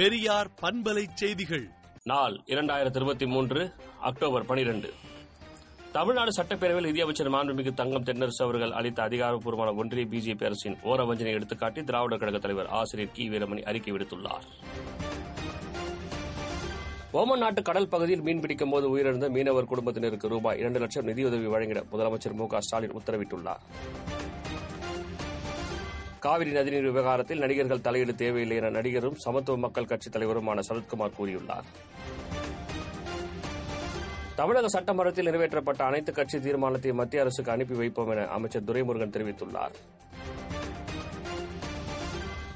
பெரியார் பண்பலை செய்திகள். நாள் இரண்டாயிரத்தி இருபத்தி மூன்று அக்டோபர் பனிரெண்டு. தமிழ்நாடு சட்டப்பேரவையில் நிதியமைச்சர் மாண்புமிகு தங்கம் தென்னரசு அவர்கள் அளித்த அதிகாரப்பூர்வமான ஒன்றிய பிஜேபி அரசின் ஓரவஞ்சனை எடுத்துக்காட்டி திராவிடர் கழக தலைவர் ஆசிரியர் கி. வீரமணி அறிக்கை விடுத்துள்ளார். ஓமன் நாட்டு கடல் பகுதியில் மீன்பிடிக்கும் போது உயிரிழந்த மீனவர் குடும்பத்தினருக்கு ரூபாய் இரண்டு லட்சம் நிதியுதவி வழங்கிட முதலமைச்சர் மு க ஸ்டாலின் உத்தரவிட்டுள்ளார். காவிரி நதிநீர் விவகாரத்தில் நடிகர்கள் தலையீடு தேவையில்லை என நடிகரும் சமத்துவ மக்கள் கட்சித் தலைவருமான சரத்குமார் கூறியுள்ளார். தமிழக சட்டமன்றத்தில் நிறைவேற்றப்பட்ட அனைத்து கட்சி தீர்மானத்தை மத்திய அரசுக்கு அனுப்பி வைப்போம் என அமைச்சர் துரைமுருகன் தெரிவித்துள்ளார்.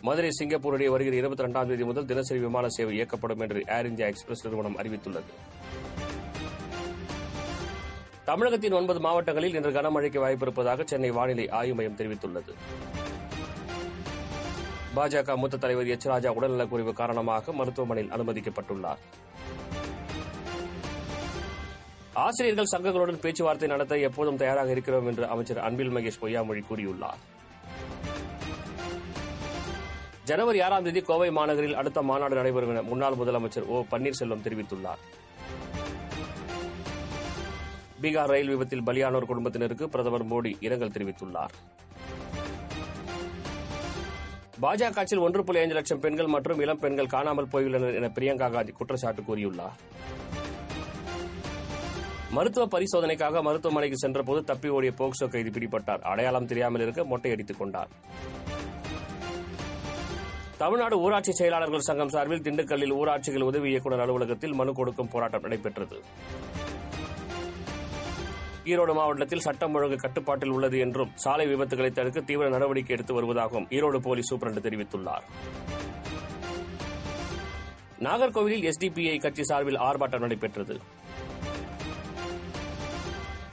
மதுரை சிங்கப்பூர் இடையே வருகிற இருபத்தி இரண்டாம் தேதி முதல் தினசரி விமான சேவை இயக்கப்படும் என்று ஏர் இந்தியா எக்ஸ்பிரஸ் நிறுவனம் அறிவித்துள்ளது. தமிழகத்தின் ஒன்பது மாவட்டங்களில் இன்று கனமழைக்கு வாய்ப்பிருப்பதாக சென்னை வானிலை ஆய்வு மையம் தெரிவித்துள்ளது. பாஜக மூத்த தலைவர் எச் ராஜா உடல்நலக்குறைவு காரணமாக மருத்துவமனையில் அனுமதிக்கப்பட்டுள்ளார். ஆசிரியர்கள் சங்கங்களுடன் பேச்சுவார்த்தை நடத்த எப்போதும் தயாராக இருக்கிறோம் என்று அமைச்சர் அன்பில் மகேஷ் பொய்யாமொழி கூறியுள்ளார். ஜனவரி ஆறாம் தேதி கோவை மாநகரில் அடுத்த மாநாடு நடைபெறும் என முன்னாள் முதலமைச்சர் ஓ பன்னீர்செல்வம் தெரிவித்துள்ளார். பீகார் ரயில் விபத்தில் பலியானோர் குடும்பத்தினருக்கு பிரதமர் மோடி இரங்கல் தெரிவித்துள்ளார். பாஜக ஆட்சியில் ஒன்று புள்ளி ஐந்து லட்சம் பெண்கள் மற்றும் இளம் பெண்கள் காணாமல் போயுள்ளனர் என பிரியங்கா காந்தி குற்றச்சாட்டு கூறியுள்ளார். மருத்துவ பரிசோதனைக்காக மருத்துவமனைக்கு சென்றபோது தப்பி ஓடிய போக்சோ கைது பிடிபட்டார். அடையாளம் தெரியாமல் இருக்க மொட்டையடித்துக் கொண்டார். தமிழ்நாடு ஊராட்சி செயலாளர்கள் சங்கம் சார்பில் திண்டுக்கல்லில் ஊராட்சிகள் உதவி இயக்குநர் அலுவலகத்தில் மனு கொடுக்கும் போராட்டம் நடைபெற்றது. ஈரோடு மாவட்டத்தில் சட்டம் ஒழுங்கு கட்டுப்பாட்டில் உள்ளது என்றும் சாலை விபத்துகளை தடுக்க தீவிர நடவடிக்கை எடுத்து வருவதாகவும் ஈரோடு போலீஸ் சூப்பரண்டு தெரிவித்துள்ளார். நாகர்கோவிலில் எஸ்டிபிஐ கட்சி சார்பில் ஆர்ப்பாட்டம் நடைபெற்றது.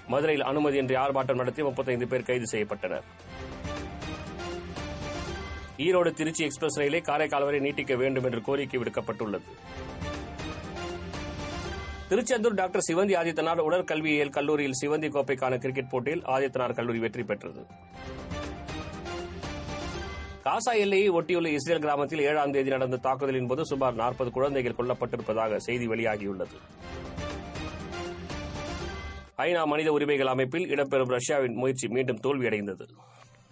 மதுரையில் அனுமதியின்றி ஆர்ப்பாட்டம் நடத்தி முப்பத்தைந்து பேர் கைது செய்யப்பட்டனர். ஈரோடு திருச்சி எக்ஸ்பிரஸ் ரயிலை காரைக்கால் வரை நீட்டிக்க வேண்டும் என்று கோரிக்கை விடுக்கப்பட்டுள்ளது. திருச்செந்தூர் டாக்டர் சிவந்தி ஆதித்தனார் உடற்கல்வியியல் கல்லூரியில் சிவந்தி கோப்பைக்கான கிரிக்கெட் போட்டியில் ஆதித்தனார் கல்லூரி வெற்றி பெற்றது. காசா எல்லையை ஒட்டியுள்ள இஸ்ரேல் கிராமத்தில் ஏழாம் தேதி நடந்த தாக்குதலின் போது சுமார் நாற்பது குழந்தைகள் கொல்லப்பட்டிருப்பதாக செய்தி வெளியாகியுள்ளது. ஐநா மனித உரிமைகள் அமைப்பில் இடம்பெறும் ரஷ்யாவின் முயற்சி மீண்டும் தோல்வியடைந்தது.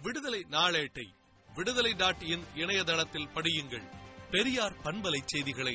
விடுதலை நாளேட்டை விடுதலை டாட் இன் இணையதளத்தில் படியுங்கள். பெரியார் பண்பலை செய்திகளை